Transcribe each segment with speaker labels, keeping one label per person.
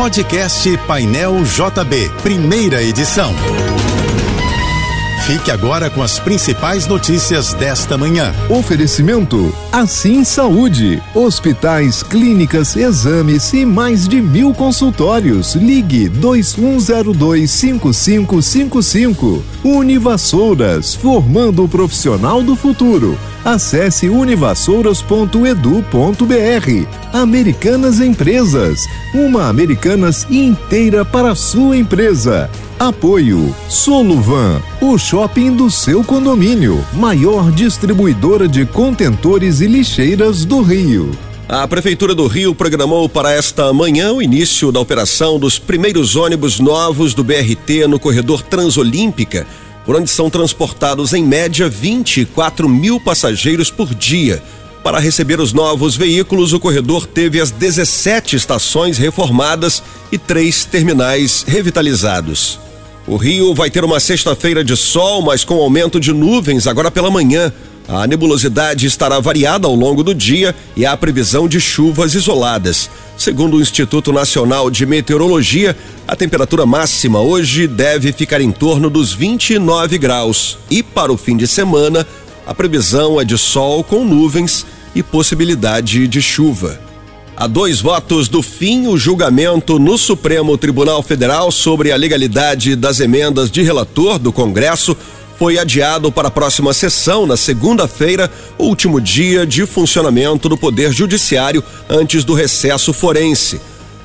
Speaker 1: Podcast Painel JB, primeira edição. Fique agora com as principais notícias desta manhã.
Speaker 2: Oferecimento Assim Saúde. Hospitais, clínicas, exames e mais de mil consultórios. Ligue 21025555. Univassouras, formando o profissional do futuro. Acesse univassouras.edu.br. Americanas Empresas. Uma Americanas inteira para a sua empresa. Apoio Soluvan, o shopping do seu condomínio, maior distribuidora de contentores e lixeiras do Rio.
Speaker 3: A Prefeitura do Rio programou para esta manhã o início da operação dos primeiros ônibus novos do BRT no corredor Transolímpica, por onde são transportados em média 24 mil passageiros por dia. Para receber os novos veículos, o corredor teve as 17 estações reformadas e três terminais revitalizados. O Rio vai ter uma sexta-feira de sol, mas com aumento de nuvens agora pela manhã. A nebulosidade estará variada ao longo do dia e há previsão de chuvas isoladas. Segundo o Instituto Nacional de Meteorologia, a temperatura máxima hoje deve ficar em torno dos 29 graus. E para o fim de semana, a previsão é de sol com nuvens e possibilidade de chuva. A dois votos do fim, o julgamento no Supremo Tribunal Federal sobre a legalidade das emendas de relator do Congresso foi adiado para a próxima sessão, na segunda-feira, último dia de funcionamento do Poder Judiciário antes do recesso forense.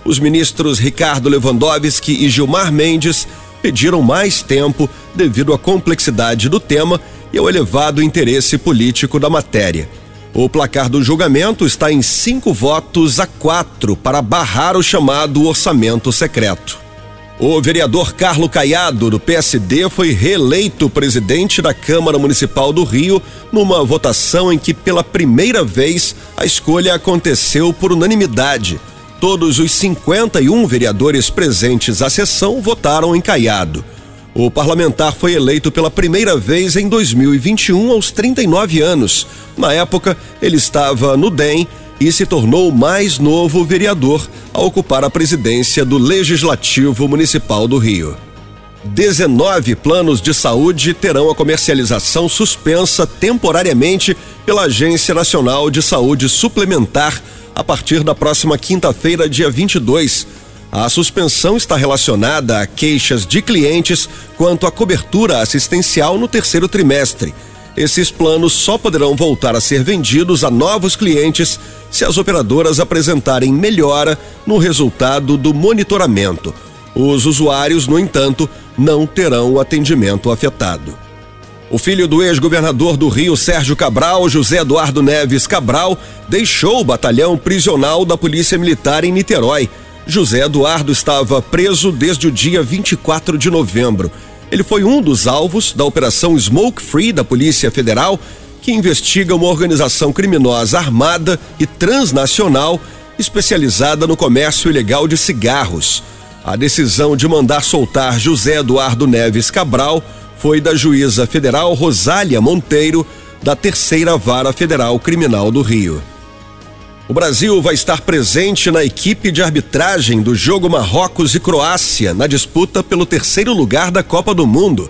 Speaker 3: Os ministros Ricardo Lewandowski e Gilmar Mendes pediram mais tempo devido à complexidade do tema e ao elevado interesse político da matéria. O placar do julgamento está em cinco votos a quatro para barrar o chamado orçamento secreto. O vereador Carlo Caiado, do PSD, foi reeleito presidente da Câmara Municipal do Rio numa votação em que, pela primeira vez, a escolha aconteceu por unanimidade. Todos os 51 vereadores presentes à sessão votaram em Caiado. O parlamentar foi eleito pela primeira vez em 2021 aos 39 anos. Na época, ele estava no DEM e se tornou o mais novo vereador a ocupar a presidência do Legislativo Municipal do Rio. 19 planos de saúde terão a comercialização suspensa temporariamente pela Agência Nacional de Saúde Suplementar a partir da próxima quinta-feira, dia 22 a suspensão está relacionada a queixas de clientes quanto à cobertura assistencial no terceiro trimestre. Esses planos só poderão voltar a ser vendidos a novos clientes se as operadoras apresentarem melhora no resultado do monitoramento. Os usuários, no entanto, não terão o atendimento afetado. O filho do ex-governador do Rio, Sérgio Cabral, José Eduardo Neves Cabral, deixou o batalhão prisional da Polícia Militar em Niterói José Eduardo estava preso desde o dia 24 de novembro. Ele foi um dos alvos da Operação Smoke Free da Polícia Federal, que investiga uma organização criminosa armada e transnacional especializada no comércio ilegal de cigarros. A decisão de mandar soltar José Eduardo Neves Cabral foi da juíza federal Rosália Monteiro, da Terceira Vara Federal Criminal do Rio. O Brasil vai estar presente na equipe de arbitragem do jogo Marrocos e Croácia na disputa pelo terceiro lugar da Copa do Mundo.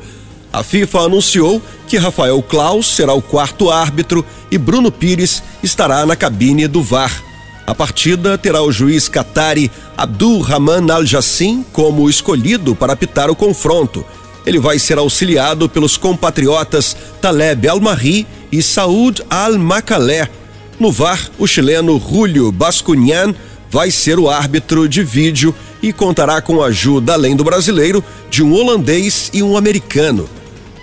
Speaker 3: A FIFA anunciou que Rafael Klaus será o quarto árbitro e Bruno Pires estará na cabine do VAR. A partida terá o juiz Qatari Abdul Rahman Al Jassim como escolhido para apitar o confronto. Ele vai ser auxiliado pelos compatriotas Taleb Al-Mahri e Saud Al-Makalé no VAR, o chileno Julio Bascunian vai ser o árbitro de vídeo e contará com a ajuda, além do brasileiro, de um holandês e um americano.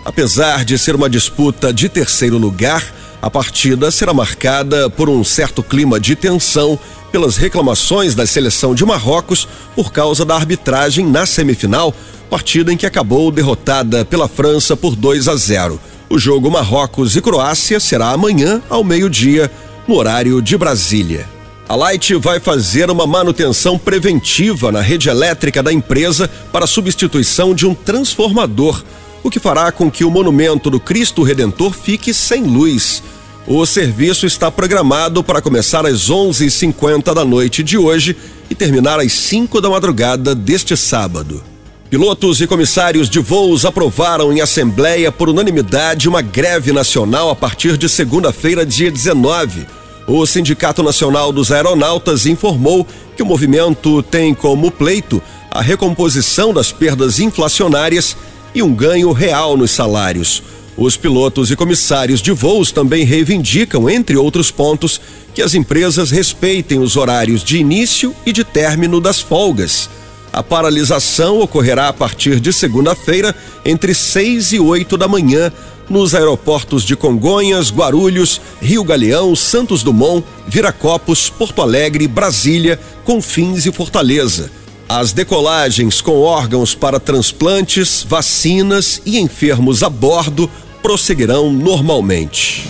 Speaker 3: Apesar de ser uma disputa de terceiro lugar, a partida será marcada por um certo clima de tensão pelas reclamações da seleção de Marrocos por causa da arbitragem na semifinal, partida em que acabou derrotada pela França por 2 a 0. O jogo Marrocos e Croácia será amanhã ao meio-dia no horário de Brasília. A Light vai fazer uma manutenção preventiva na rede elétrica da empresa para substituição de um transformador, o que fará com que o monumento do Cristo Redentor fique sem luz. O serviço está programado para começar às 11h50 da noite de hoje e terminar às 5 da madrugada deste sábado. Pilotos e comissários de voos aprovaram em assembleia por unanimidade uma greve nacional a partir de segunda-feira, dia 19. O Sindicato Nacional dos Aeronautas informou que o movimento tem como pleito a recomposição das perdas inflacionárias e um ganho real nos salários. Os pilotos e comissários de voos também reivindicam, entre outros pontos, que as empresas respeitem os horários de início e de término das folgas. A paralisação ocorrerá a partir de segunda-feira, entre 6 e 8 da manhã, nos aeroportos de Congonhas, Guarulhos, Rio Galeão, Santos Dumont, Viracopos, Porto Alegre, Brasília, Confins e Fortaleza. As decolagens com órgãos para transplantes, vacinas e enfermos a bordo prosseguirão normalmente.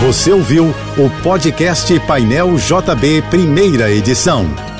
Speaker 1: Você ouviu o podcast Painel JB, primeira edição.